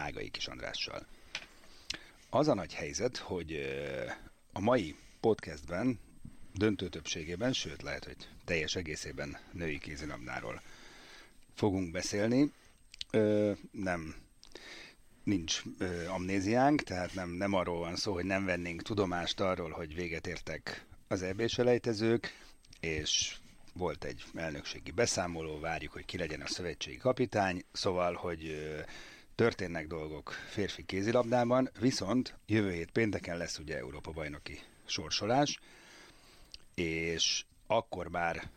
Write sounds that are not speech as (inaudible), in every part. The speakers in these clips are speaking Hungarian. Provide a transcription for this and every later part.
Ágai Kis Andrással. Az a nagy helyzet, hogy a mai podcastben döntő többségében, sőt lehet, hogy teljes egészében női kézilabdáról fogunk beszélni. Nem nincs ö, amnéziánk, tehát nem, nem arról van szó, hogy nem vennénk tudomást arról, hogy véget értek az eb és volt egy elnökségi beszámoló, várjuk, hogy ki legyen a szövetségi kapitány, szóval, hogy ö, történnek dolgok férfi kézilabdában, viszont jövő hét pénteken lesz ugye Európa bajnoki sorsolás, és akkor már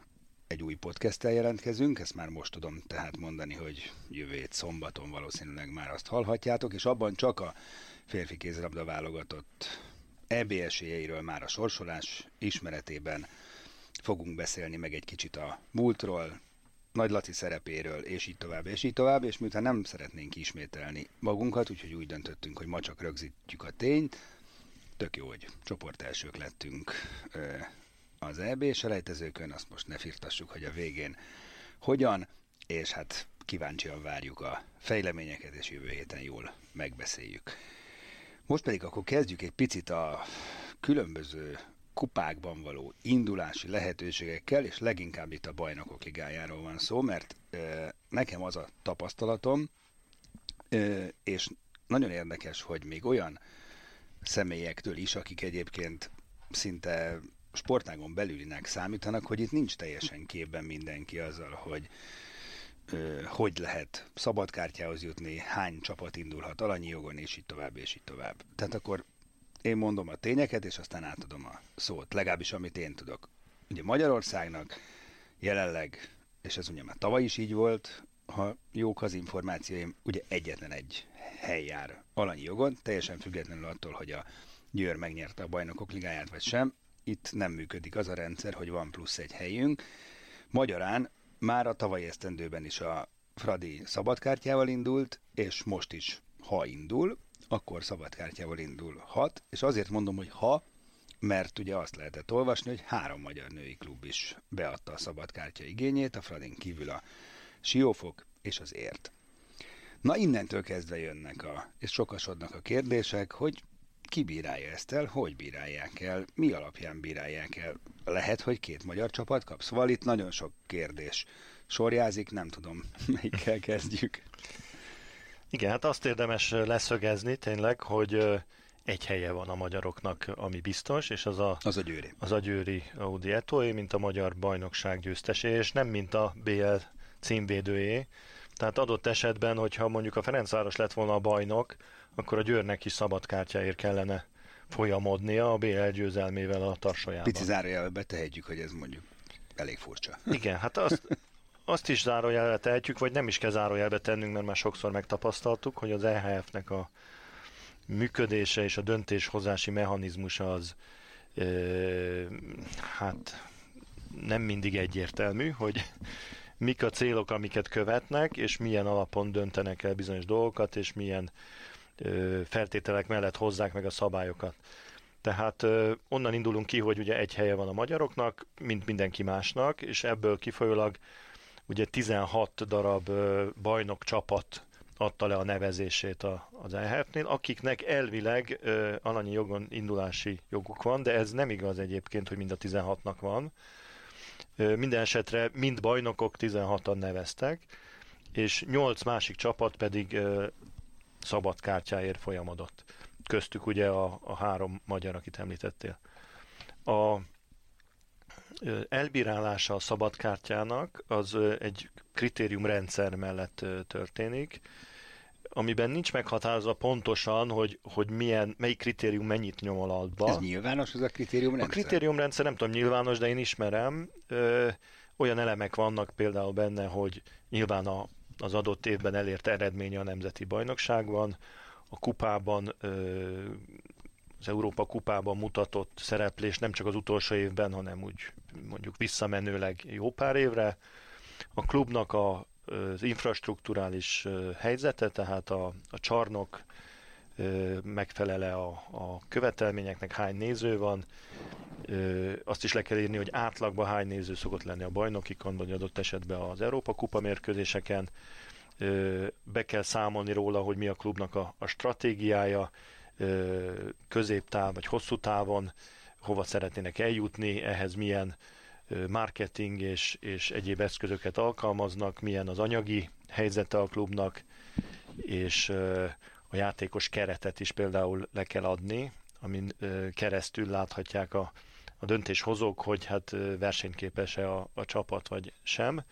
egy új podcasttel jelentkezünk, ezt már most tudom tehát mondani, hogy jövő hét szombaton valószínűleg már azt hallhatjátok, és abban csak a férfi kézilabda válogatott EB esélyeiről már a sorsolás ismeretében fogunk beszélni meg egy kicsit a múltról, nagy Laci szerepéről, és így tovább, és így tovább, és miután nem szeretnénk ismételni magunkat, úgyhogy úgy döntöttünk, hogy ma csak rögzítjük a tényt, tök jó, hogy csoport elsők lettünk az EB selejtezőkön, azt most ne firtassuk, hogy a végén hogyan, és hát kíváncsian várjuk a fejleményeket, és jövő héten jól megbeszéljük. Most pedig akkor kezdjük egy picit a különböző kupákban való indulási lehetőségekkel, és leginkább itt a bajnokok ligájáról van szó, mert ö, nekem az a tapasztalatom, ö, és nagyon érdekes, hogy még olyan személyektől is, akik egyébként szinte sportágon belülinek számítanak, hogy itt nincs teljesen képben mindenki azzal, hogy ö, hogy lehet szabadkártyához jutni, hány csapat indulhat alanyi jogon, és így tovább, és így tovább. Tehát akkor én mondom a tényeket, és aztán átadom a szót, legalábbis amit én tudok. Ugye Magyarországnak jelenleg, és ez ugye már tavaly is így volt, ha jók az információim, ugye egyetlen egy hely jár alanyi jogon, teljesen függetlenül attól, hogy a Győr megnyerte a bajnokok ligáját vagy sem, itt nem működik az a rendszer, hogy van plusz egy helyünk. Magyarán már a tavalyi esztendőben is a Fradi szabadkártyával indult, és most is, ha indul, akkor szabadkártyával indulhat, és azért mondom, hogy ha, mert ugye azt lehetett olvasni, hogy három magyar női klub is beadta a szabadkártya igényét, a Fradin kívül a Siófok és az Ért. Na innentől kezdve jönnek a, és sokasodnak a kérdések, hogy ki bírálja ezt el, hogy bírálják el, mi alapján bírálják el. Lehet, hogy két magyar csapat kap? Szóval itt nagyon sok kérdés sorjázik, nem tudom, (laughs) melyikkel kezdjük. Igen, hát azt érdemes leszögezni tényleg, hogy egy helye van a magyaroknak, ami biztos, és az a, az a győri. Az a győri Audi Etoé, mint a magyar bajnokság győztesé, és nem mint a BL címvédőjé. Tehát adott esetben, hogyha mondjuk a Ferencváros lett volna a bajnok, akkor a Győrnek is szabad kártyáért kellene folyamodnia a BL győzelmével a tarsolyában. Pici zárójelbe betehetjük, hogy ez mondjuk elég furcsa. Igen, hát azt, (laughs) azt is zárójelbe tehetjük, vagy nem is kell zárójelbe tennünk, mert már sokszor megtapasztaltuk, hogy az EHF-nek a működése és a döntéshozási mechanizmusa az ö, hát nem mindig egyértelmű, hogy mik a célok, amiket követnek, és milyen alapon döntenek el bizonyos dolgokat, és milyen ö, feltételek mellett hozzák meg a szabályokat. Tehát ö, onnan indulunk ki, hogy ugye egy helye van a magyaroknak, mint mindenki másnak, és ebből kifolyólag ugye 16 darab bajnok csapat adta le a nevezését a, az EHF-nél, akiknek elvileg ö, alanyi jogon indulási joguk van, de ez nem igaz egyébként, hogy mind a 16-nak van. Minden esetre mind bajnokok 16-an neveztek, és 8 másik csapat pedig ö, szabad kártyáért folyamodott. Köztük ugye a, a három magyar, akit említettél. A elbírálása a szabadkártyának az egy kritériumrendszer mellett történik, amiben nincs meghatározva pontosan, hogy, hogy milyen, melyik kritérium mennyit nyom alatba. Ez nyilvános, ez a kritériumrendszer? A kritériumrendszer nem tudom, nyilvános, de én ismerem. Ö, olyan elemek vannak például benne, hogy nyilván a, az adott évben elért eredménye a nemzeti bajnokságban, a kupában ö, az Európa kupában mutatott szereplés nem csak az utolsó évben, hanem úgy mondjuk visszamenőleg jó pár évre. A klubnak a, az infrastruktúrális helyzete, tehát a, a csarnok megfelele a, a követelményeknek, hány néző van. Azt is le kell írni, hogy átlagban hány néző szokott lenni a bajnokikon, vagy adott esetben az Európa Kupa mérkőzéseken. Be kell számolni róla, hogy mi a klubnak a, a stratégiája, középtáv vagy hosszú távon hova szeretnének eljutni, ehhez milyen marketing és, és egyéb eszközöket alkalmaznak, milyen az anyagi helyzete a klubnak, és a játékos keretet is például le kell adni, amin keresztül láthatják a, a döntéshozók, hogy hát versenyképes-e a, a csapat, vagy sem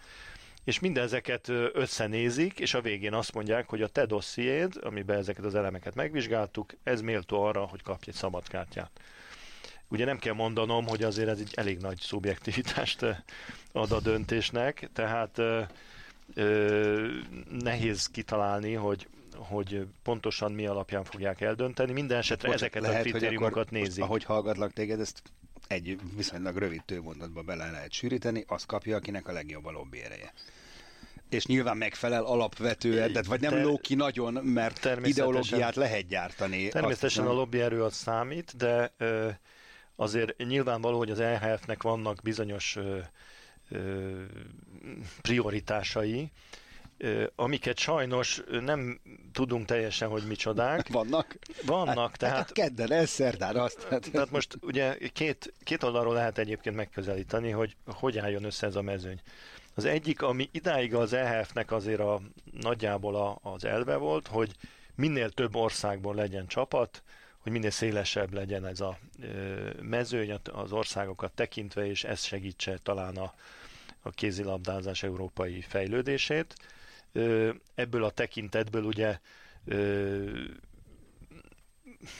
és mindezeket összenézik, és a végén azt mondják, hogy a te dossziéd, amiben ezeket az elemeket megvizsgáltuk, ez méltó arra, hogy kapj egy szabadkártyát. Ugye nem kell mondanom, hogy azért ez egy elég nagy szubjektivitást ad a döntésnek, tehát ö, ö, nehéz kitalálni, hogy hogy pontosan mi alapján fogják eldönteni. Minden esetre Bocs, ezeket lehet, a kritériumokat nézik. Most, ahogy hallgatlak téged, ezt egy viszonylag rövid tőmondatba bele lehet sűríteni, az kapja, akinek a legjobb a lobby ereje. És nyilván megfelel alapvetően, de vagy nem Ter- ló ki nagyon, mert ideológiát lehet gyártani. Természetesen azt, a lobby erő az számít, de ö, azért nyilvánvaló, hogy az EHF-nek vannak bizonyos ö, ö, prioritásai, amiket sajnos nem tudunk teljesen, hogy micsodák. (laughs) Vannak? Vannak, hát, tehát... Hát kedden, ez szerdán azt. Hát. Tehát most ugye két, két oldalról lehet egyébként megközelíteni, hogy hogy álljon össze ez a mezőny. Az egyik, ami idáig az EHF-nek azért a, nagyjából a, az elve volt, hogy minél több országból legyen csapat, hogy minél szélesebb legyen ez a mezőny az országokat tekintve, és ez segítse talán a, a kézilabdázás európai fejlődését ebből a tekintetből ugye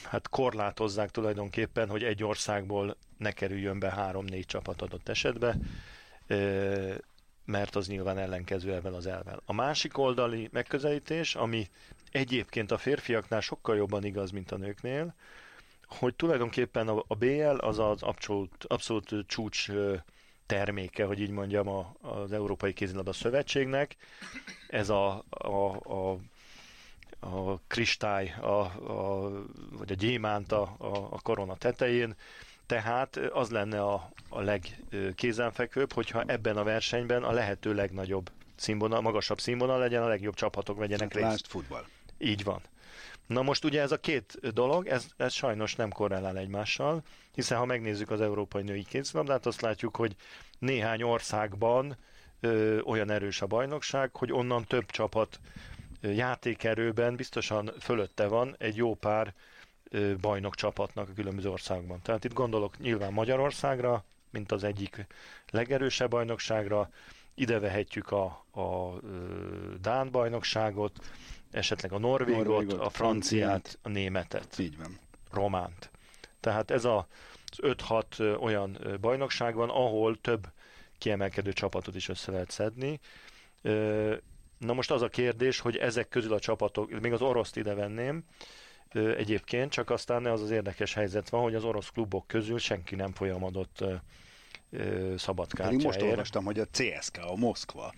hát korlátozzák tulajdonképpen, hogy egy országból ne kerüljön be három-négy csapat adott esetbe, mert az nyilván ellenkező ebben az elvel. A másik oldali megközelítés, ami egyébként a férfiaknál sokkal jobban igaz, mint a nőknél, hogy tulajdonképpen a BL az az abszolút, abszolút csúcs terméke, hogy így mondjam, a, az Európai Kézilabda Szövetségnek. Ez a, a, a a kristály, a, a, vagy a gyémánt a, a, korona tetején, tehát az lenne a, a legkézenfekvőbb, hogyha ebben a versenyben a lehető legnagyobb színvonal, magasabb színvonal legyen, a legjobb csapatok vegyenek részt. Lásd futball. Így van. Na most ugye ez a két dolog, ez, ez sajnos nem korrelál egymással, hiszen ha megnézzük az európai női kézilabdát, azt látjuk, hogy néhány országban ö, olyan erős a bajnokság, hogy onnan több csapat ö, játékerőben biztosan fölötte van egy jó pár ö, bajnok csapatnak a különböző országban. Tehát itt gondolok nyilván Magyarországra, mint az egyik legerősebb bajnokságra, ide vehetjük a, a Dán bajnokságot, esetleg a Norvégot, Norvégot a franciát, a németet, Így van. románt. Tehát ez a, az 5-6 olyan bajnokság van, ahol több kiemelkedő csapatot is össze lehet szedni. Na most az a kérdés, hogy ezek közül a csapatok, még az oroszt ide venném, egyébként, csak aztán az az érdekes helyzet van, hogy az orosz klubok közül senki nem folyamodott szabadkártyáért. Én most olvastam, hogy a CSK, a Moszkva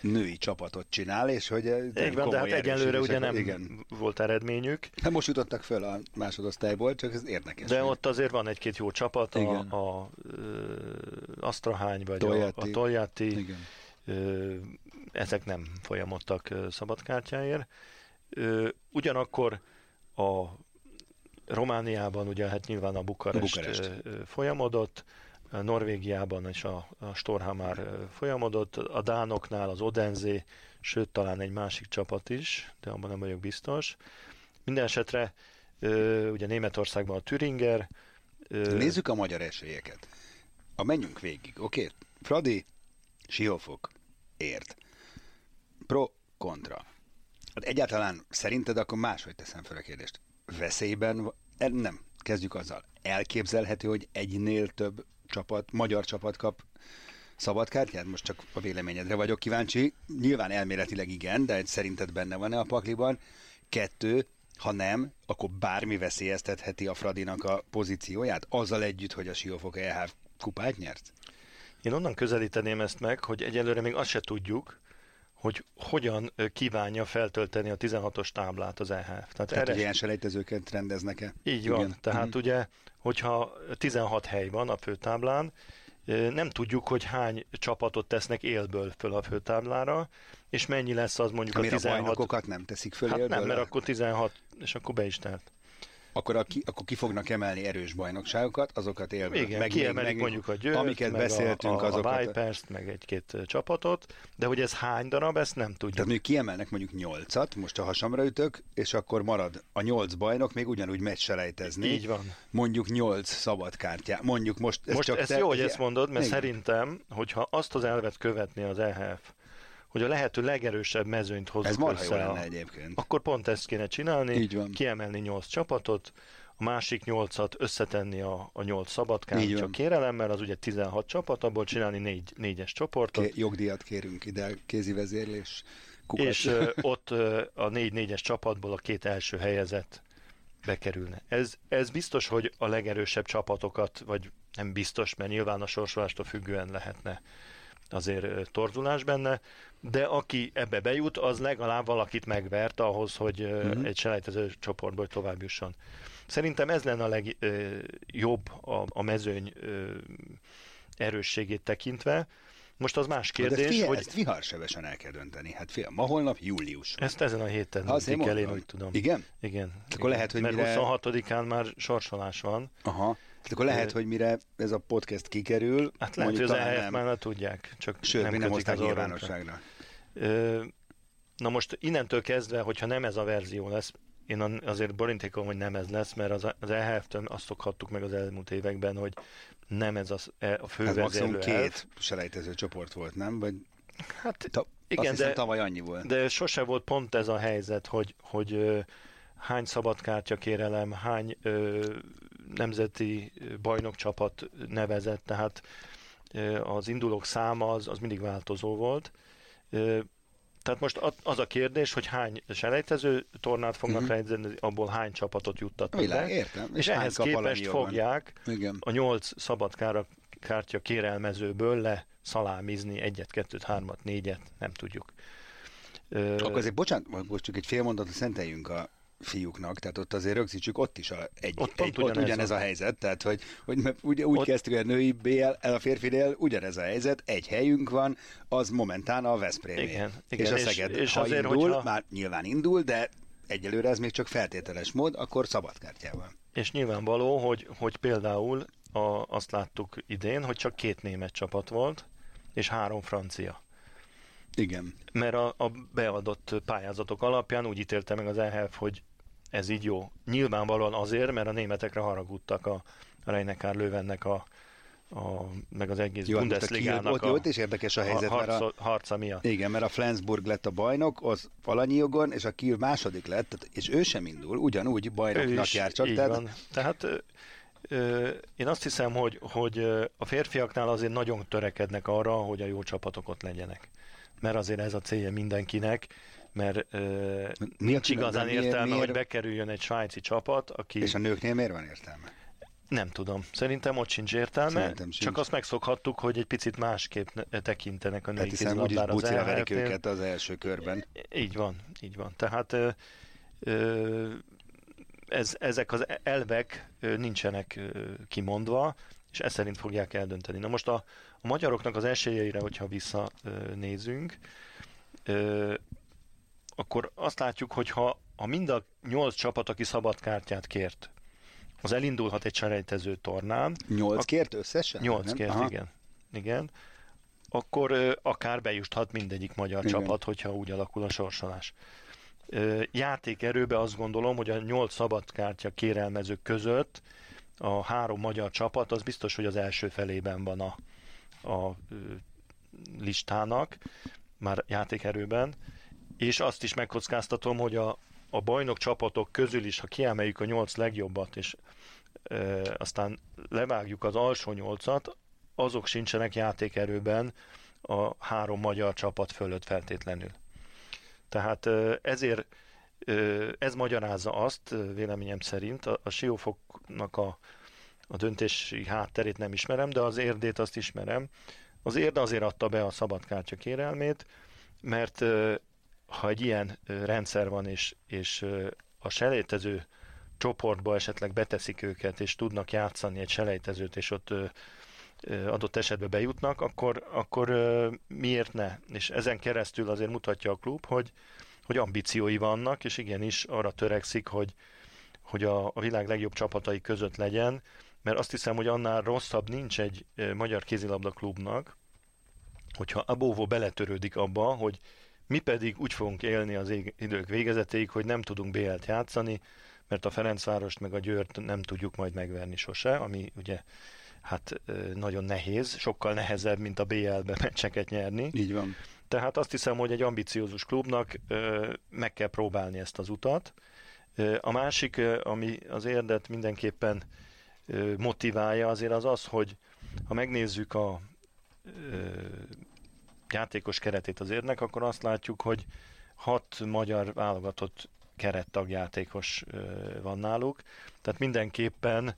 női csapatot csinál, és hogy Igen, de hát egyelőre ugye nem igen. volt eredményük. Hát most jutottak föl a másodosztályból, csak ez érdekes. De ott azért van egy-két jó csapat, a, a, a Astrahány, vagy Toljati. a, a Toljati. Igen. Ezek nem folyamodtak szabadkártyáért. Ugyanakkor a Romániában ugye hát nyilván a Bukarest, a Bukarest. folyamodott, Norvégiában is a, a Storha már folyamodott, a Dánoknál az Odense, sőt talán egy másik csapat is, de abban nem vagyok biztos. Minden esetre ugye Németországban a Thüringer. Ö... Nézzük a magyar esélyeket. A menjünk végig, oké? Okay? Fradi, Siófok, ért. Pro, kontra. Hát egyáltalán szerinted akkor máshogy teszem fel a kérdést. Veszélyben, e, nem, kezdjük azzal. Elképzelhető, hogy egynél több csapat, magyar csapat kap szabadkártyát? Most csak a véleményedre vagyok kíváncsi. Nyilván elméletileg igen, de szerinted benne van-e a pakliban? Kettő, ha nem, akkor bármi veszélyeztetheti a Fradinak a pozícióját, azzal együtt, hogy a Siófok EH kupát nyert? Én onnan közelíteném ezt meg, hogy egyelőre még azt se tudjuk, hogy hogyan kívánja feltölteni a 16-os táblát az EHF. Tehát, tehát erre... ilyen selejtezőket rendeznek-e? Így Igen. van. Tehát mm. ugye, hogyha 16 hely van a főtáblán, nem tudjuk, hogy hány csapatot tesznek élből föl a főtáblára, és mennyi lesz az mondjuk Amire a 16... a nem teszik föl hát élből? nem, mert akkor 16, és akkor be is telt akkor, a, ki, akkor ki fognak emelni erős bajnokságokat, azokat élve. Igen, meg, kiemelik meg, mondjuk a Győrt, amiket meg beszéltünk, a, a, azokat. a Vipers-t, meg egy-két csapatot, de hogy ez hány darab, ezt nem tudjuk. Tehát mondjuk kiemelnek mondjuk nyolcat, most a hasamra ütök, és akkor marad a nyolc bajnok, még ugyanúgy megy selejtezni. Így van. Mondjuk nyolc szabad kártyát. Mondjuk most... Ez most csak ez te... jó, hogy ezt mondod, mert Igen. szerintem, hogyha azt az elvet követni az EHF, hogy a lehető legerősebb mezőnyt hozzuk Ez marha össze. Lenne egyébként. Akkor pont ezt kéne csinálni, Így van. kiemelni nyolc csapatot, a másik nyolcat összetenni a, a nyolc szabadkártya kérelemmel, az ugye 16 csapat, abból csinálni négy, négyes csoportot. Ké, jogdíjat kérünk ide, kézi vezérlés. Kukat. És ö, ott ö, a négy-négyes csapatból a két első helyezett bekerülne. Ez, ez biztos, hogy a legerősebb csapatokat, vagy nem biztos, mert nyilván a sorsolástól függően lehetne azért torzulás benne, de aki ebbe bejut, az legalább valakit megvert ahhoz, hogy uh-huh. egy selejtező csoportból tovább jusson. Szerintem ez lenne a legjobb a, a mezőny erősségét tekintve. Most az más kérdés, de fia, hogy... Ezt viharsebesen el kell dönteni. Hát fél, ma holnap július. Ezt ezen a héten döntik el, én úgy tudom. Igen? Igen. Hát akkor lehet, hogy Mert mire... 26-án már sorsolás van. Aha. Hát akkor lehet, hogy mire ez a podcast kikerül... Hát lehet, hogy az EHF már tudják, csak Sőt, nem, nem hozták nyilvánosságra. Na most innentől kezdve, hogyha nem ez a verzió lesz, én azért borintékom, hogy nem ez lesz, mert az, az EHF-től azt szokhattuk meg az elmúlt években, hogy nem ez az, e, a fő hát maximum két selejtező csoport volt, nem? Vagy hát ta, igen, de, tavaly annyi volt. De sose volt pont ez a helyzet, hogy, hogy ö, hány szabadkártya kérelem, hány ö, nemzeti bajnokcsapat nevezett, tehát ö, az indulók száma az, az mindig változó volt. Tehát most az a kérdés, hogy hány selejtező tornát fognak uh-huh. rejteni, abból hány csapatot juttatnak Világ, be. Értem. És, és ehhez képest fogják Igen. a nyolc szabadkára kártya kérelmezőből le szalámizni egyet, kettőt, hármat, négyet, nem tudjuk. Akkor azért, bocsánat, most csak egy fél mondatot szenteljünk a fiúknak, tehát ott azért rögzítsük, ott is a, egy, ott, egy, ott ugyanez a helyzet, tehát hogy, hogy úgy, úgy ott... kezdtük a női BL, a férfinél ugyanez a helyzet, egy helyünk van, az momentán a Veszprém. Igen, igen, és a Szeged, és, és ha azért, indul, hogyha... már nyilván indul, de egyelőre ez még csak feltételes mód, akkor szabadkártyával. És nyilvánvaló, hogy, hogy például a, azt láttuk idén, hogy csak két német csapat volt, és három francia. Igen. Mert a, a beadott pályázatok alapján úgy ítélte meg az EHF, hogy ez így jó. Nyilvánvalóan azért, mert a németekre haragudtak a Reinekár Löwennek a, a, meg az egész jó, Bundesligának ott, a, ott is érdekes a helyzet, a harca, mert a, harca miatt. Igen, mert a Flensburg lett a bajnok, az valanyi jogon, és a Kiel második lett, és ő sem indul, ugyanúgy bajnoknak jár csak. tehát... Van. tehát ö, én azt hiszem, hogy, hogy a férfiaknál azért nagyon törekednek arra, hogy a jó csapatok ott legyenek mert azért ez a célja mindenkinek, mert uh, nincs igazán miért, értelme, miért? hogy bekerüljön egy svájci csapat, aki... És a nőknél miért van értelme? Nem tudom. Szerintem ott sincs értelme. Szerintem sincs. Csak azt megszokhattuk, hogy egy picit másképp tekintenek a női hát kézilabdára az verik őket az első körben. Így van, így van. Tehát ö, ö, ez, ezek az elvek nincsenek kimondva, és ezt szerint fogják eldönteni. Na most a, a magyaroknak az esélyeire, hogyha visszanézünk, akkor azt látjuk, hogy ha, ha mind a nyolc csapat, aki szabad kártyát kért, az elindulhat egy cselejtező tornán. Nyolc kért összesen? Nyolc kért, Aha. igen. Igen. Akkor ö, akár bejusthat mindegyik magyar Igen. csapat, hogyha úgy alakul a sorsolás. Játékerőbe azt gondolom, hogy a nyolc szabadkártya kérelmezők között a három magyar csapat az biztos, hogy az első felében van a, a listának, már játékerőben, és azt is megkockáztatom, hogy a, a bajnok csapatok közül is, ha kiemeljük a nyolc legjobbat, és e, aztán levágjuk az alsó nyolcat, azok sincsenek játékerőben a három magyar csapat fölött feltétlenül. Tehát ezért ez magyarázza azt, véleményem szerint, a, a Siófoknak a, a döntési hátterét nem ismerem, de az érdét azt ismerem. Az érde azért adta be a szabadkártya kérelmét, mert ha egy ilyen rendszer van, és, és a selejtező csoportba esetleg beteszik őket, és tudnak játszani egy selejtezőt, és ott adott esetben bejutnak, akkor, akkor miért ne? És ezen keresztül azért mutatja a klub, hogy, hogy ambíciói vannak, és igenis arra törekszik, hogy, hogy a, a világ legjobb csapatai között legyen, mert azt hiszem, hogy annál rosszabb nincs egy magyar kézilabda klubnak, hogyha Abóvó beletörődik abba, hogy mi pedig úgy fogunk élni az idők végezetéig, hogy nem tudunk BL-t játszani, mert a Ferencvárost meg a Győrt nem tudjuk majd megverni sose, ami ugye hát nagyon nehéz, sokkal nehezebb, mint a BL-be meccseket nyerni. Így van. Tehát azt hiszem, hogy egy ambiciózus klubnak meg kell próbálni ezt az utat. A másik, ami az érdet mindenképpen motiválja, azért az az, hogy ha megnézzük a játékos keretét az érnek, akkor azt látjuk, hogy hat magyar válogatott kerettagjátékos van náluk, tehát mindenképpen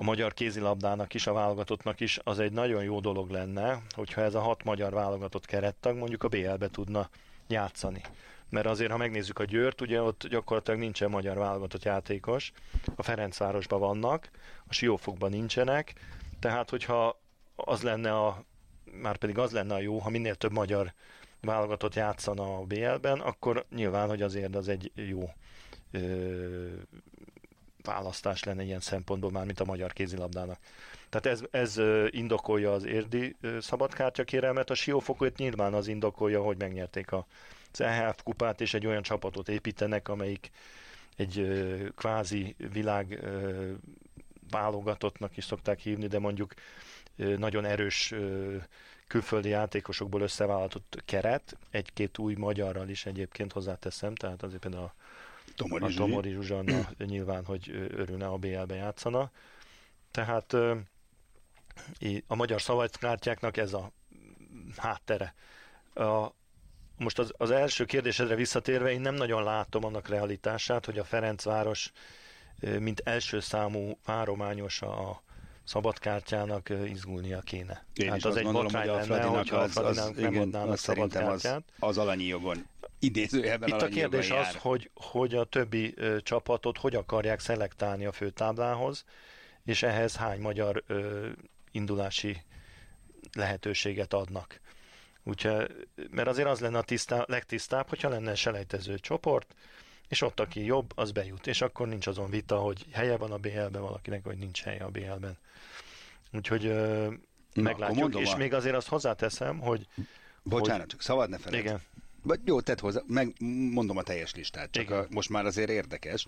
a magyar kézilabdának is, a válogatottnak is az egy nagyon jó dolog lenne, hogyha ez a hat magyar válogatott kerettag mondjuk a BL-be tudna játszani. Mert azért, ha megnézzük a Győrt, ugye ott gyakorlatilag nincsen magyar válogatott játékos, a Ferencvárosban vannak, a Siófokban nincsenek, tehát hogyha az lenne a, már pedig az lenne a jó, ha minél több magyar válogatott játszana a BL-ben, akkor nyilván, hogy azért az egy jó választás lenne ilyen szempontból már, mint a magyar kézilabdának. Tehát ez, ez indokolja az érdi szabadkártya kérelmet, a Siófokot nyilván az indokolja, hogy megnyerték a EHF kupát, és egy olyan csapatot építenek, amelyik egy kvázi világ válogatottnak is szokták hívni, de mondjuk nagyon erős külföldi játékosokból összevállalatott keret, egy-két új magyarral is egyébként hozzáteszem, tehát azért például a Tomori, a Tomori Zsuzsanna (clears throat) nyilván, hogy örülne a BL-be játszana. Tehát a magyar szabadkártyáknak ez a háttere. A, most az, az első kérdésedre visszatérve, én nem nagyon látom annak realitását, hogy a Ferencváros mint első számú várományos a szabadkártyának izgulnia kéne. Én hát az egy gondolom, hogy a Fradinak az, az, az, nem igen, az szerintem az, az alanyi jogon idézőjelben Itt a kérdés az, hogy, hogy a többi ö, csapatot hogy akarják szelektálni a főtáblához, és ehhez hány magyar ö, indulási lehetőséget adnak. Úgyhogy, mert azért az lenne a tisztá, legtisztább, hogyha lenne selejtező csoport, és ott, aki jobb, az bejut. És akkor nincs azon vita, hogy helye van a BL-ben valakinek, vagy nincs helye a BL-ben. Úgyhogy ö, Na, meglátjuk, és a... még azért azt hozzáteszem, hogy... Bocsánat, hogy... csak szabad ne felejtsd. Igen. Vagy jó, tedd hozzá, meg mondom a teljes listát, csak a, most már azért érdekes.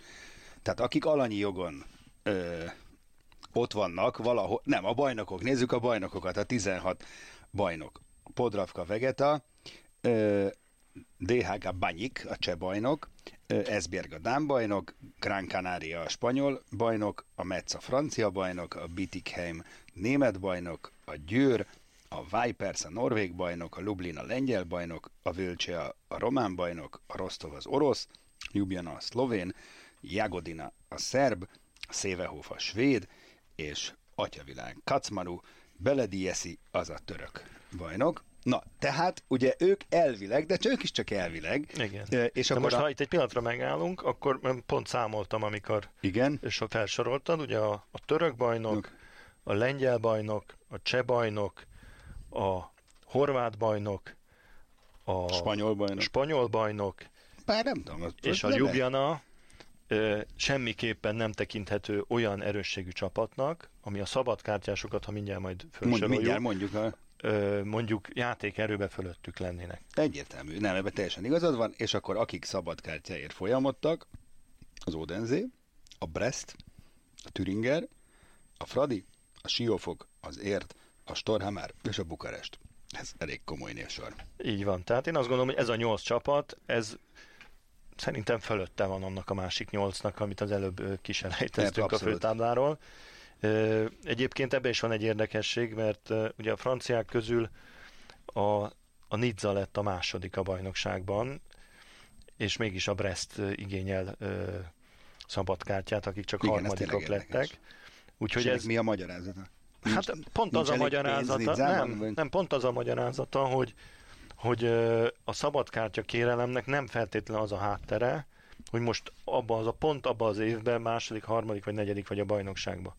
Tehát akik alanyi jogon ö, ott vannak valahol, nem, a bajnokok, nézzük a bajnokokat, a 16 bajnok. Podravka Vegeta, ö, DHK Banyik, a cseh bajnok, Esbjerg a Dán bajnok, Gran Canaria a spanyol bajnok, a Metz a francia bajnok, a Bietigheim német bajnok, a Győr, a Vipers a norvég bajnok, a Lublin a lengyel bajnok, a Völcse a, a román bajnok, a Rostov az orosz, Ljubljana a szlovén, Jagodina a szerb, a Szévehof a svéd, és Atyavilág Kacmaru, Beledieszi az a török bajnok. Na, tehát ugye ők elvileg, de ők is csak elvileg. Igen. És de akkor most, a... ha itt egy pillanatra megállunk, akkor pont számoltam, amikor Igen. és felsoroltad, ugye a, a török bajnok, Nuk. a lengyel bajnok, a cseh bajnok, a horvát bajnok, a spanyol bajnok, spanyol bajnok Bár nem tudom, az és a Ljubljana semmiképpen nem tekinthető olyan erősségű csapatnak, ami a szabadkártyásokat, ha mindjárt majd felsoroljuk, mindjárt mondjuk a ö, mondjuk játékerőbe fölöttük lennének. Egyértelmű. Nem, ebben teljesen igazad van, és akkor akik szabadkártyáért folyamodtak, az Odenzé, a Brest, a Türinger, a Fradi, a Siófok, az Ért, a Storhamar és a Bukarest. Ez elég komoly névsor. Így van. Tehát én azt gondolom, hogy ez a nyolc csapat, ez szerintem fölötte van annak a másik nyolcnak, amit az előbb kiselejteztünk a főtábláról. Egyébként ebben is van egy érdekesség, mert ugye a franciák közül a, a Nizza lett a második a bajnokságban, és mégis a Brest igényel ö, szabadkártyát, akik csak Igen, harmadikok lettek. Úgyhogy És ez, mi a magyarázata? Hát pont az a nincs magyarázata, nem, vagy? nem, pont az a magyarázata, hogy, hogy a szabadkártya kérelemnek nem feltétlenül az a háttere, hogy most abban az a pont abban az évben második, harmadik vagy negyedik vagy a bajnokságban.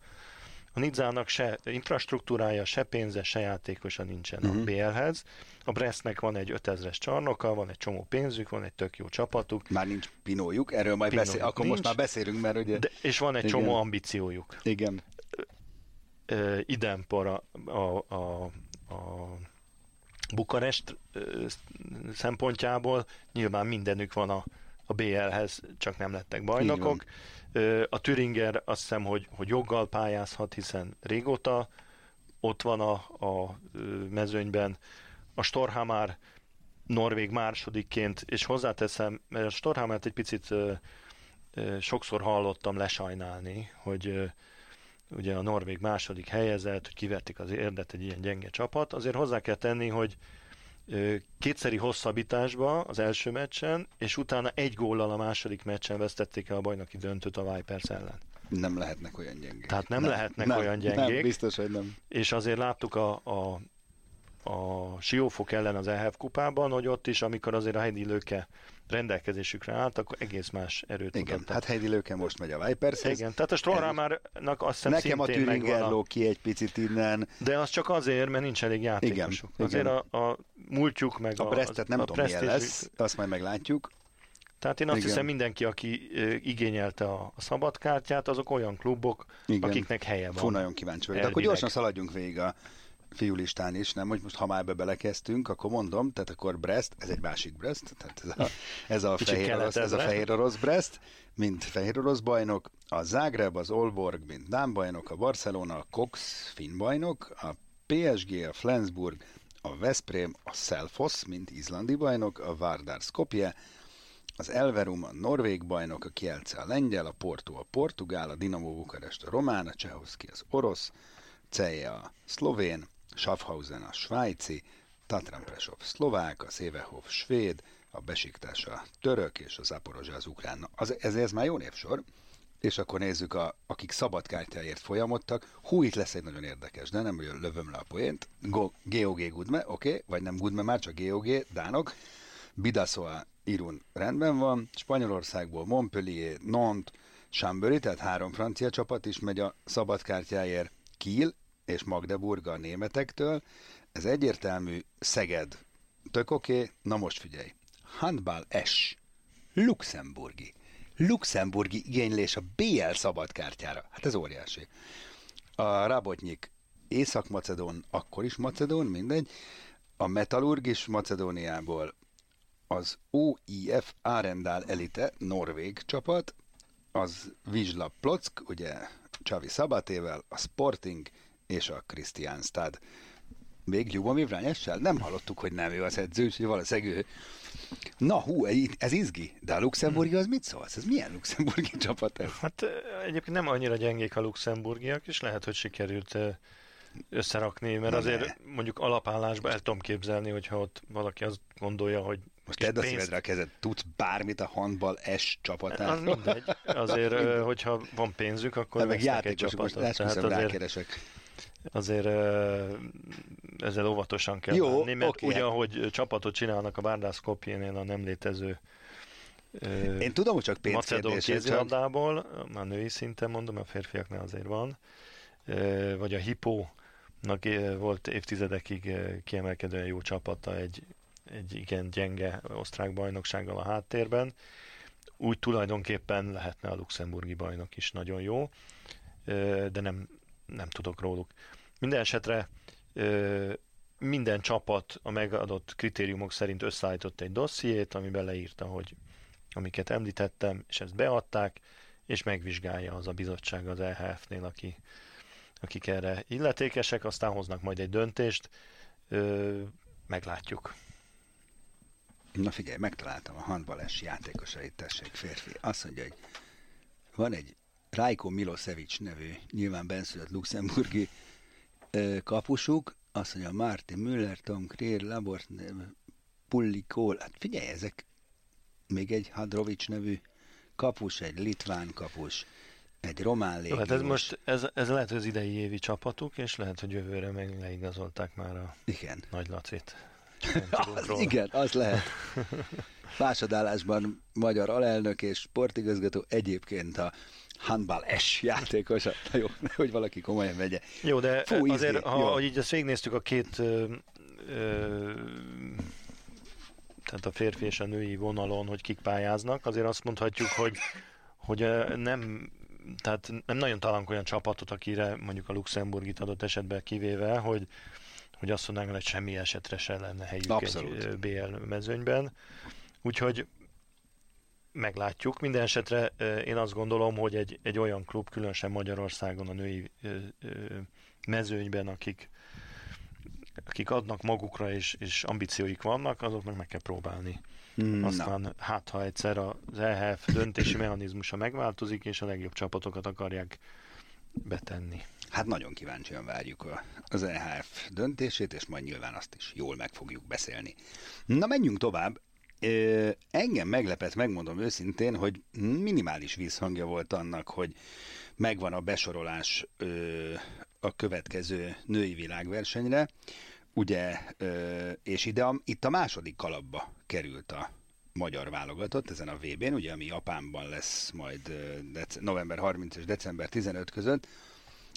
A Nidzának se infrastruktúrája, se pénze, se játékosa nincsen Mhm. uh-huh. a BL-hez. A Brestnek van egy 5000-es csarnoka, van egy csomó pénzük, van egy tök jó csapatuk, Már nincs pinójuk, erről majd Pinójuk beszél, akkor nincs. most már beszélünk, mert ugye... de, és van egy Igen. csomó ambíciójuk. Igen. idempor a, a, a, a Bukarest szempontjából nyilván mindenük van a, a BL-hez, csak nem lettek bajnokok. A Türinger azt hiszem, hogy, hogy joggal pályázhat, hiszen régóta ott van a, a mezőnyben. A Storhamar Norvég másodikként, és hozzáteszem, mert a Storhamart egy picit ö, ö, sokszor hallottam lesajnálni, hogy ö, ugye a Norvég második helyezett, hogy kiverték az érdet egy ilyen gyenge csapat. Azért hozzá kell tenni, hogy kétszeri hosszabbításba az első meccsen, és utána egy góllal a második meccsen vesztették el a bajnoki döntőt a Vipers ellen. Nem lehetnek olyan gyengék. Tehát nem lehetnek olyan Nem, gyengék. biztos, hogy nem. És azért láttuk a, a, a Siófok ellen az EHF kupában, hogy ott is, amikor azért a Heidi Lőke rendelkezésükre állt, akkor egész más erőt Igen, mutattak. hát Heidi Lőke most megy a Vipershez. Igen, tehát a Strollrámárnak azt hiszem Nekem a Türinger ki egy picit innen. De az csak azért, mert nincs elég játékosuk. Igen, azért igen. A, a múltjuk, meg A a, Brestet nem a tudom milyen lesz, azt majd meglátjuk. Tehát én azt Igen. hiszem mindenki, aki igényelte a, szabadkártyát, azok olyan klubok, Igen. akiknek helye van. Fú, nagyon kíváncsi vagyok. De akkor gyorsan szaladjunk végig a fiúlistán is, nem? Hogy most ha már ebbe belekezdtünk, akkor mondom, tehát akkor Brest, ez egy másik Brest, tehát ez a, ez a, Kicsit fehér, orosz, ez a fehér orosz Brest, mint fehér orosz bajnok, a Zágreb, az Olborg, mint Dán bajnok, a Barcelona, a Cox, finn bajnok, a PSG, a Flensburg, a Veszprém, a Selfoss, mint izlandi bajnok, a Vardar Skopje, az Elverum a norvég bajnok, a Kielce a lengyel, a Porto a portugál, a Dinamo Bukarest a román, a Csehovszki az orosz, Celje a szlovén, Schaffhausen a svájci, Tatran Presov szlovák, a Szévehov svéd, a Besiktas a török és az Zaporozsa az ukrán. Az, ez, ez már jó névsor. És akkor nézzük, a, akik szabadkártyáért folyamodtak. Hú, itt lesz egy nagyon érdekes, de nem hogy lövöm le a poént. Go, GOG Gudme, oké, okay, vagy nem Gudme már, csak GOG, Dánok. Bidasoa Irun rendben van. Spanyolországból Montpellier, Nantes, Chambéry, tehát három francia csapat is megy a szabadkártyáért. Kiel és Magdeburg a németektől. Ez egyértelmű, Szeged. Tök oké, okay. na most figyelj. Handball S. Luxemburgi. Luxemburgi igénylés a BL szabadkártyára. Hát ez óriási. A Rabotnyik Észak-Macedón, akkor is Macedón, mindegy. A Metallurg is Macedóniából. Az OIF Arendal Elite, norvég csapat. Az Vizsla Plock, ugye Csavi Szabatével, a Sporting és a Kristianstad. Még Ljubomir Vrányessel? Nem hallottuk, hogy nem ő az edző, úgyhogy valószínűleg ő. Na hú, ez izgi. De a luxemburgi az mit szólsz? Ez milyen luxemburgi (laughs) csapat ez? Hát egyébként nem annyira gyengék a luxemburgiak, és lehet, hogy sikerült összerakni, mert Na azért ne. mondjuk alapállásban el tudom képzelni, hogyha ott valaki azt gondolja, hogy Most tedd a szívedre a kezed, tudsz bármit a handball S csapatán? Az mindegy. (laughs) Azért, hogyha van pénzük, akkor Hát meg vesznek egy játékosok, most csapatot. Tehát azért, rákeresek. Azért ezzel óvatosan kell Jó, bánni, mert oké. úgy, ahogy csapatot csinálnak a Bárdás Skopjénél a nem létező Én tudom, hogy csak Macedón pénzkérdés, csak kézilabdából, már női szinten mondom, a férfiaknál azért van, vagy a Hipónak volt évtizedekig kiemelkedően jó csapata egy, egy igen gyenge osztrák bajnoksággal a háttérben. Úgy tulajdonképpen lehetne a luxemburgi bajnok is nagyon jó, de nem, nem tudok róluk. Minden esetre ö, minden csapat a megadott kritériumok szerint összeállított egy dossziét, amiben leírta, hogy amiket említettem, és ezt beadták, és megvizsgálja az a bizottság az EHF-nél, aki, akik erre illetékesek, aztán hoznak majd egy döntést, ö, meglátjuk. Na figyelj, megtaláltam a handbales játékosait, tessék férfi. Azt mondja, hogy van egy Rajko Milosevic nevű, nyilván benszülött luxemburgi kapusuk, azt mondja Martin Müller, Tom Krier, Labort, Pulli Kohl. Hát figyelj, ezek még egy Hadrovics nevű kapus, egy litván kapus, egy román légiós. Hát ez most, ez, ez lehet, hogy az idei évi csapatuk, és lehet, hogy jövőre meg leigazolták már a Igen. Nagy Lacit. (laughs) Az, igen, az lehet. (laughs) Másodállásban magyar alelnök és sportigazgató, egyébként a handball S játékos, na jó, (laughs) hogy valaki komolyan vegye. Jó, de Fú, azért, ha jó. így ezt végignéztük a két ö, ö, tehát a férfi és a női vonalon, hogy kik pályáznak, azért azt mondhatjuk, hogy, hogy nem tehát nem nagyon találunk olyan csapatot, akire mondjuk a Luxemburgit adott esetben kivéve, hogy, hogy azt mondanánk, hogy semmi esetre se lenne helyük Abszolút. egy BL mezőnyben. Úgyhogy meglátjuk. Minden esetre én azt gondolom, hogy egy, egy olyan klub, különösen Magyarországon a női mezőnyben, akik, akik adnak magukra és, és ambícióik vannak, azoknak meg kell próbálni. Mm, Aztán Na, hát, ha egyszer az EHF döntési mechanizmusa megváltozik, és a legjobb csapatokat akarják betenni. hát nagyon kíváncsian várjuk az EHF döntését, és majd nyilván azt is jól meg fogjuk beszélni. Na, menjünk tovább. Ö, engem meglepett, megmondom őszintén, hogy minimális vízhangja volt annak, hogy megvan a besorolás ö, a következő női világversenyre, ugye, ö, és ide a, itt a második kalapba került a magyar válogatott ezen a VB-n, ugye, ami Japánban lesz majd dec- november 30 és december 15 között,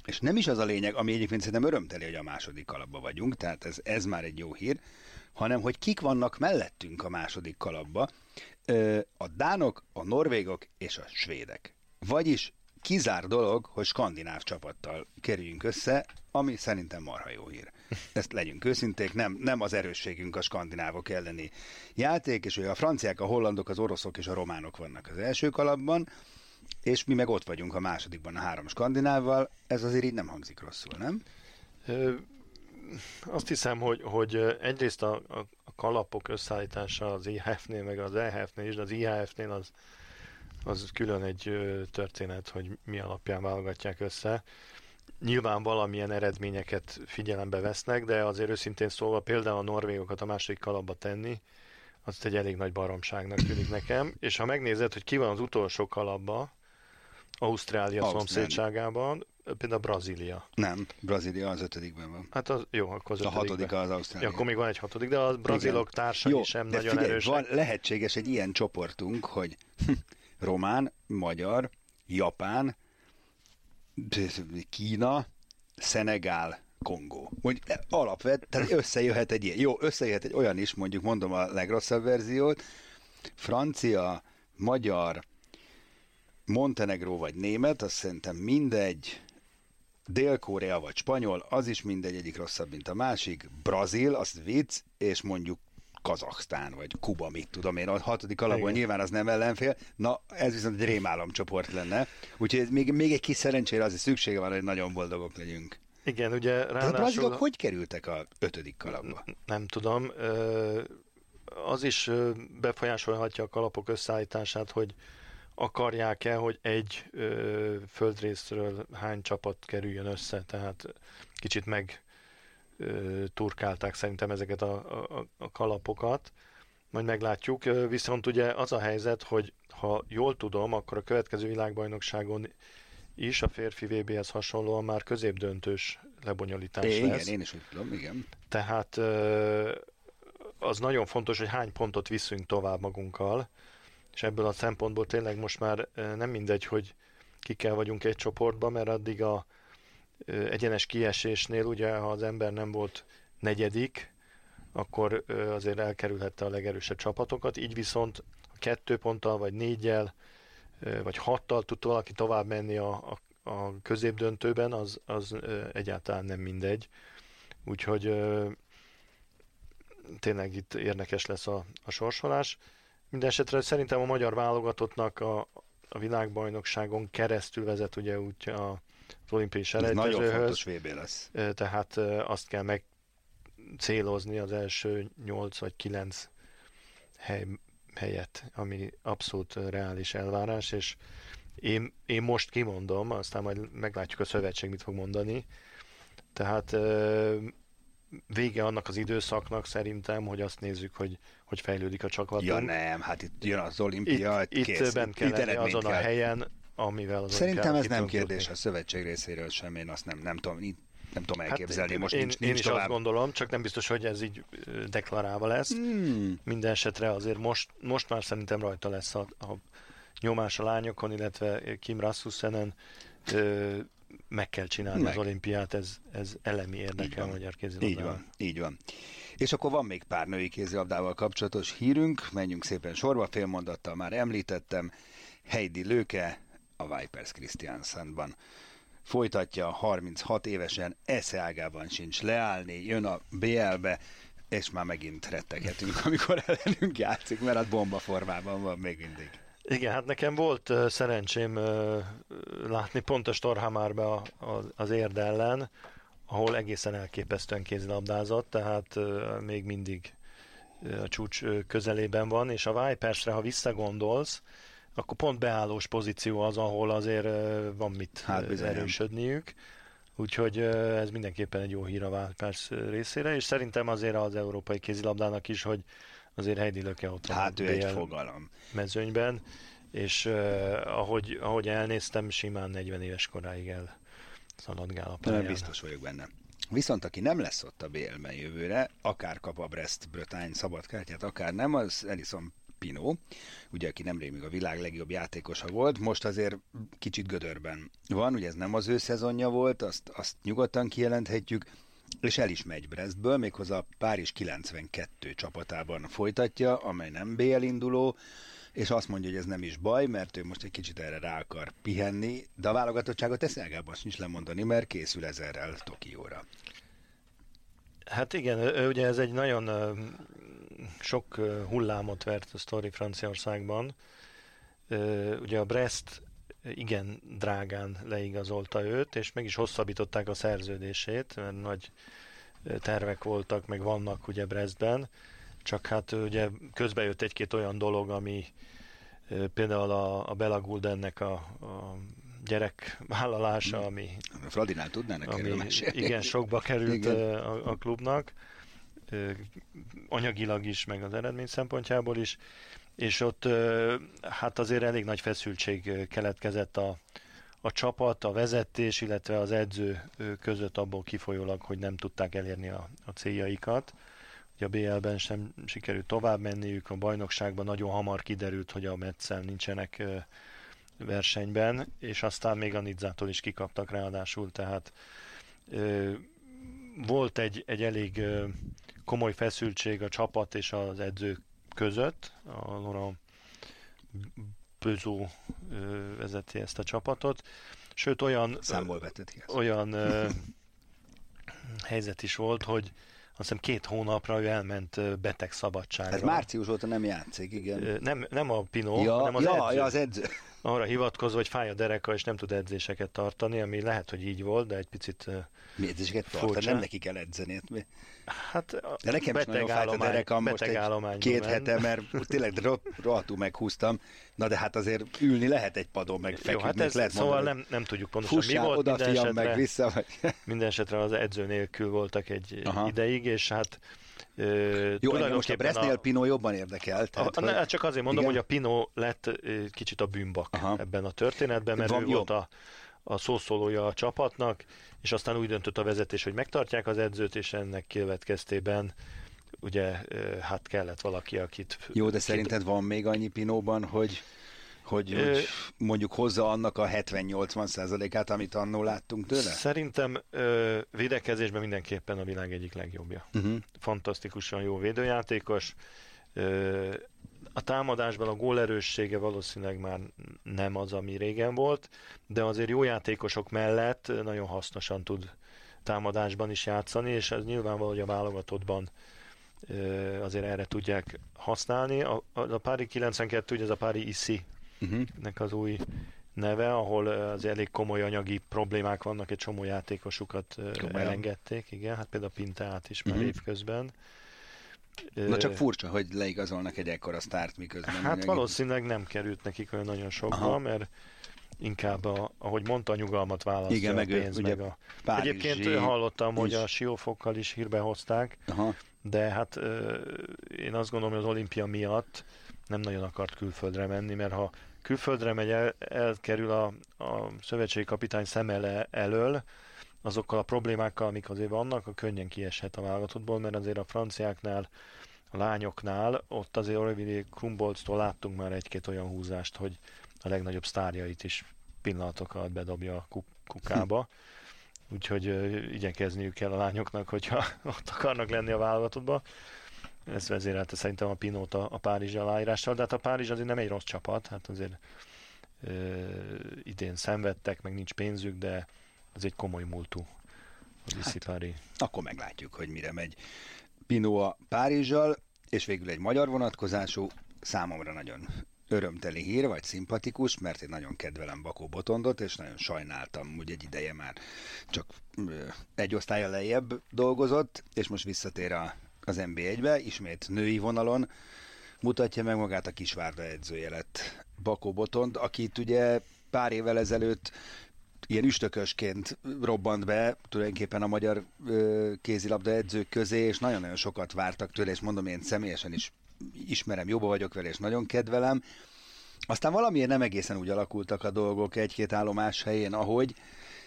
és nem is az a lényeg, ami egyébként szerintem örömteli, hogy a második kalapba vagyunk, tehát ez, ez már egy jó hír, hanem hogy kik vannak mellettünk a második kalapba. A dánok, a norvégok és a svédek. Vagyis kizár dolog, hogy skandináv csapattal kerüljünk össze, ami szerintem marha jó hír. Ezt legyünk őszinték, nem, nem az erősségünk a skandinávok elleni játék, és hogy a franciák, a hollandok, az oroszok és a románok vannak az első kalapban, és mi meg ott vagyunk a másodikban a három skandinávval, ez azért így nem hangzik rosszul, nem? Azt hiszem, hogy, hogy egyrészt a, a, kalapok összeállítása az IHF-nél, meg az EHF-nél is, de az IHF-nél az, az külön egy történet, hogy mi alapján válogatják össze. Nyilván valamilyen eredményeket figyelembe vesznek, de azért őszintén szólva például a norvégokat a második kalapba tenni, az egy elég nagy baromságnak tűnik nekem. És ha megnézed, hogy ki van az utolsó kalapba, Ausztrália Ausztrália. szomszédságában, például Brazília. Nem, Brazília az ötödikben van. Hát az, jó, akkor az A hatodik az Ausztrália. Ja, akkor még van egy hatodik, de a brazilok Igen. társai Jó, sem de nagyon figyelj, erősek. Van lehetséges egy ilyen csoportunk, hogy (laughs) román, magyar, japán, Kína, Szenegál, Kongó. Hogy alapvet, tehát összejöhet egy ilyen. Jó, összejöhet egy olyan is, mondjuk mondom a legrosszabb verziót, francia, magyar, Montenegró vagy német, azt szerintem mindegy, Dél-Korea vagy spanyol, az is mindegy, egyik rosszabb, mint a másik. Brazil, az vicc, és mondjuk Kazaksztán, vagy Kuba, mit tudom én, a hatodik alapból Igen. nyilván az nem ellenfél. Na, ez viszont egy rémálomcsoport lenne. Úgyhogy még, még egy kis szerencsére azért szüksége van, hogy nagyon boldogok legyünk. Igen, ugye De a brazilok ráadásul hogy kerültek a ötödik kalapba? nem tudom, az is befolyásolhatja a kalapok összeállítását, hogy akarják-e, hogy egy ö, földrészről hány csapat kerüljön össze, tehát kicsit meg ö, turkálták szerintem ezeket a, a, a kalapokat, majd meglátjuk. Viszont ugye az a helyzet, hogy ha jól tudom, akkor a következő világbajnokságon is a férfi VB-hez hasonlóan már középdöntős lebonyolítás É, lesz. igen, én is úgy tudom, igen. Tehát ö, az nagyon fontos, hogy hány pontot viszünk tovább magunkkal, és ebből a szempontból tényleg most már nem mindegy, hogy kikkel vagyunk egy csoportban, mert addig a egyenes kiesésnél, ugye, ha az ember nem volt negyedik, akkor azért elkerülhette a legerősebb csapatokat, így viszont a kettő ponttal, vagy négyel, vagy hattal tud valaki tovább menni a, a, a középdöntőben, az, az egyáltalán nem mindegy. Úgyhogy tényleg itt érdekes lesz a, a sorsolás. Mindenesetre szerintem a magyar válogatottnak a, a világbajnokságon keresztül vezet ugye úgy a, az olimpiai Nagyon fontos selejtezőhöz, VB lesz. Tehát azt kell meg célozni az első 8 vagy 9 hely, helyet, ami abszolút reális elvárás, és én, én most kimondom, aztán majd meglátjuk a szövetség mit fog mondani. Tehát vége annak az időszaknak szerintem, hogy azt nézzük, hogy hogy fejlődik a csapatunk. Ja nem, hát itt jön az olimpia, itt, kész. itt bent kell lenni eredményt azon a kell. helyen, amivel az Szerintem ez nem kérdés jutni. a szövetség részéről sem, én azt nem, nem tudom, így nem tudom elképzelni, Hát most én, nincs, én nincs is tovább. azt gondolom, csak nem biztos, hogy ez így deklarálva lesz. Hmm. Minden esetre azért most, most már szerintem rajta lesz a, a nyomás a lányokon, illetve Kim Rasmussenen ö, meg kell csinálni Meg. az olimpiát, ez, ez elemi Így érdeke a magyar Így kézilabdában. van, így van. És akkor van még pár női kézilabdával kapcsolatos hírünk, menjünk szépen sorba, fél mondattal már említettem. Heidi Lőke a Vipers Christiansenban folytatja 36 évesen, esze ágában sincs leállni, jön a BL-be, és már megint rettegetünk, (laughs) amikor ellenünk játszik, mert hát bomba formában van még mindig. Igen, hát nekem volt szerencsém látni pont a Storhamárbe az érd ellen, ahol egészen elképesztően kézilabdázott, tehát még mindig a csúcs közelében van, és a Vipersre, ha visszagondolsz, akkor pont beállós pozíció az, ahol azért van mit Hát bizony. erősödniük. Úgyhogy ez mindenképpen egy jó hír a Vipers részére, és szerintem azért az európai kézilabdának is, hogy azért Heidi Löke ott van Hát ő egy fogalom. mezőnyben, és ahogy, ahogy elnéztem, simán 40 éves koráig el szaladgál a Nem pályán. biztos vagyok benne. Viszont aki nem lesz ott a BL-ben jövőre, akár kap a Brest Bretagne szabadkártyát, akár nem, az Edison Pino, ugye aki nemrég még a világ legjobb játékosa volt, most azért kicsit gödörben van, ugye ez nem az ő szezonja volt, azt, azt nyugodtan kijelenthetjük, és el is megy Brestből, méghozzá a Párizs 92 csapatában folytatja, amely nem BL induló, és azt mondja, hogy ez nem is baj, mert ő most egy kicsit erre rá akar pihenni, de a válogatottságot eszelgában sincs lemondani, mert készül ezerrel Tokióra. Hát igen, ugye ez egy nagyon sok hullámot vert a sztori Franciaországban. Ugye a Brest igen drágán leigazolta őt, és meg is hosszabbították a szerződését, mert nagy tervek voltak, meg vannak ugye Brestben, csak hát ugye közbe jött egy-két olyan dolog, ami például a, a Bela Guldennek a, a gyerekvállalása, ami Fradinál tudnának erről ami mesélni. igen sokba került Igen. a, a klubnak, anyagilag is, meg az eredmény szempontjából is, és ott hát azért elég nagy feszültség keletkezett a, a csapat, a vezetés, illetve az edző között abból kifolyólag, hogy nem tudták elérni a, a céljaikat. A BL-ben sem sikerült tovább menniük, a bajnokságban nagyon hamar kiderült, hogy a Metszel nincsenek versenyben, és aztán még a Nidzától is kikaptak ráadásul, tehát volt egy, egy elég komoly feszültség a csapat és az edző között. A Laurent Bözó vezeti ezt a csapatot. Sőt, olyan, Számból vetett olyan helyzet is volt, hogy azt hiszem két hónapra ő elment beteg szabadságra. Ez március óta nem játszik, igen. Nem, nem a Pino, ja, hanem az ja, edző ja, az edző. Arra hivatkozva, hogy fáj a dereka, és nem tud edzéseket tartani, ami lehet, hogy így volt, de egy picit, Mi edzéseket tart, Furcsa. nem neki kell edzeni. hát mi- hát a De nekem is nagyon fájt a derekam most beteg egy két ment. hete, mert tényleg ro- rohadtul meghúztam. Na de hát azért ülni lehet egy padon, meg Jó, feküdni, hát ez, lehet szóval mondani, nem, nem tudjuk pontosan mi Fussál volt, oda, minden fiam, esetre, meg vissza. Vagy... minden esetre az edző nélkül voltak egy. Aha. ideig, és hát ö, Jó, engem most a Brestnél Pino jobban érdekel. Tehát, a, a, ne, csak azért mondom, igen? hogy a Pino lett kicsit a bűnbak Aha. ebben a történetben, mert Van, ő jó. volt a, a szószólója a csapatnak, és aztán úgy döntött a vezetés, hogy megtartják az edzőt, és ennek következtében ugye hát kellett valaki, akit... Jó, de szerinted van még annyi Pinóban, hogy, hogy, Ö- hogy mondjuk hozza annak a 70-80 százalékát, amit annó láttunk tőle? Szerintem ö, védekezésben mindenképpen a világ egyik legjobbja. Uh-huh. Fantasztikusan jó védőjátékos. Ö, a támadásban a gólerőssége valószínűleg már nem az, ami régen volt, de azért jó játékosok mellett nagyon hasznosan tud támadásban is játszani, és ez nyilvánvaló, hogy a válogatottban azért erre tudják használni. A, a, a Pári 92, ugye ez a Pári ISI uh-huh. az új neve, ahol az elég komoly anyagi problémák vannak, egy csomó játékosukat Komolyan. elengedték, igen, hát például Pintát is már uh-huh. évközben. Na csak furcsa, hogy leigazolnak egy ekkora sztárt miközben. Hát anyagi... valószínűleg nem került nekik olyan nagyon sokba, Aha. mert inkább, a, ahogy mondta, a nyugalmat választja Igen, meg a pénz, meg a... Párizsi... Egyébként hallottam, hogy a siófokkal is hírbe hozták, Aha. de hát én azt gondolom, hogy az olimpia miatt nem nagyon akart külföldre menni, mert ha külföldre megy, el, elkerül a, a szövetségi kapitány szemele elől, azokkal a problémákkal, amik azért vannak, a könnyen kieshet a válogatottból, mert azért a franciáknál, a lányoknál, ott azért Olivier Krumbolctól láttunk már egy-két olyan húzást, hogy a legnagyobb sztárjait is pillanatokat bedobja a kukába. Úgyhogy igyekezniük kell a lányoknak, hogyha (laughs) ott akarnak lenni a válogatottban. Ez vezérelte szerintem a Pinót a, a Párizsi aláírással, de hát a Párizs azért nem egy rossz csapat, hát azért ö, idén szenvedtek, meg nincs pénzük, de ez egy komoly múltú a hát, Akkor meglátjuk, hogy mire megy Pinó a Párizsal, és végül egy magyar vonatkozású, számomra nagyon örömteli hír, vagy szimpatikus, mert én nagyon kedvelem Bakó Botondot, és nagyon sajnáltam, hogy egy ideje már csak egy osztálya lejjebb dolgozott, és most visszatér a az NB1-be, ismét női vonalon, mutatja meg magát a Kisvárda edzője lett Bakó Botond, akit ugye pár évvel ezelőtt ilyen üstökösként robbant be tulajdonképpen a magyar ö, kézilabda edzők közé, és nagyon-nagyon sokat vártak tőle, és mondom, én személyesen is ismerem, jobban vagyok vele, és nagyon kedvelem. Aztán valamiért nem egészen úgy alakultak a dolgok egy-két állomás helyén, ahogy,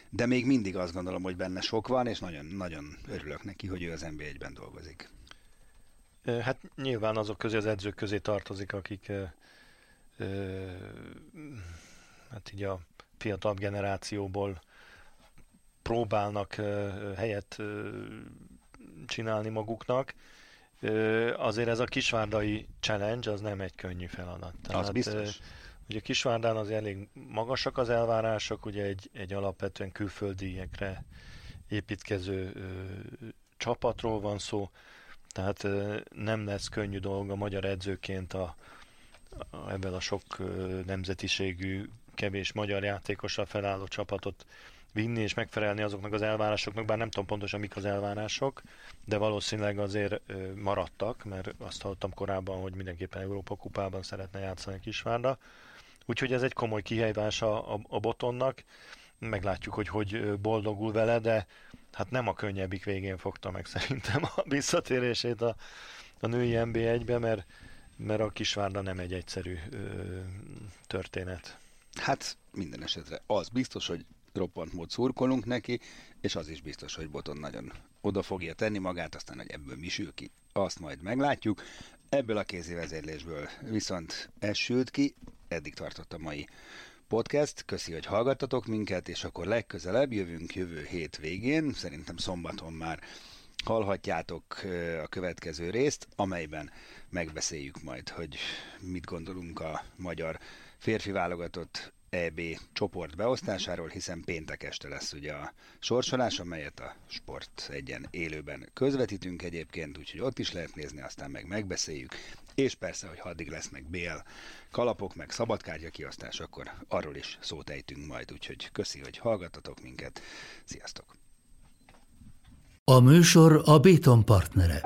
de még mindig azt gondolom, hogy benne sok van, és nagyon, nagyon örülök neki, hogy ő az NB1-ben dolgozik. Hát nyilván azok közé, az edzők közé tartozik, akik hát így a fiatalabb generációból próbálnak helyet csinálni maguknak. Azért ez a kisvárdai challenge, az nem egy könnyű feladat. Tehát, az biztos. Ugye Kisvárdán az elég magasak az elvárások, ugye egy, egy alapvetően külföldiekre építkező ö, csapatról van szó, tehát nem lesz könnyű dolga magyar edzőként a, a, ebben a sok nemzetiségű, kevés magyar játékossal felálló csapatot vinni és megfelelni azoknak az elvárásoknak, bár nem tudom pontosan mik az elvárások, de valószínűleg azért maradtak, mert azt hallottam korábban, hogy mindenképpen Európa kupában szeretne játszani Kisvárda. Úgyhogy ez egy komoly kihelyvás a, a, a botonnak, meglátjuk, hogy hogy boldogul vele, de hát nem a könnyebbik végén fogta meg szerintem a visszatérését a, a női NB1-be, mert, mert a Kisvárda nem egy egyszerű ö, történet. Hát minden esetre az biztos, hogy roppant mód szurkolunk neki, és az is biztos, hogy Boton nagyon oda fogja tenni magát, aztán, hogy ebből mi sül ki, azt majd meglátjuk. Ebből a kézi vezérlésből viszont ez ki, eddig tartott a mai podcast. Köszi, hogy hallgattatok minket, és akkor legközelebb jövünk jövő hét végén, szerintem szombaton már hallhatjátok a következő részt, amelyben megbeszéljük majd, hogy mit gondolunk a magyar férfi válogatott EB csoport beosztásáról, hiszen péntek este lesz ugye a sorsolás, amelyet a Sport egyen élőben közvetítünk egyébként, úgyhogy ott is lehet nézni, aztán meg megbeszéljük, és persze, hogy addig lesz meg BL kalapok, meg szabadkártya kiosztás, akkor arról is szót ejtünk majd, úgyhogy köszi, hogy hallgattatok minket. Sziasztok! A műsor a Béton partnere.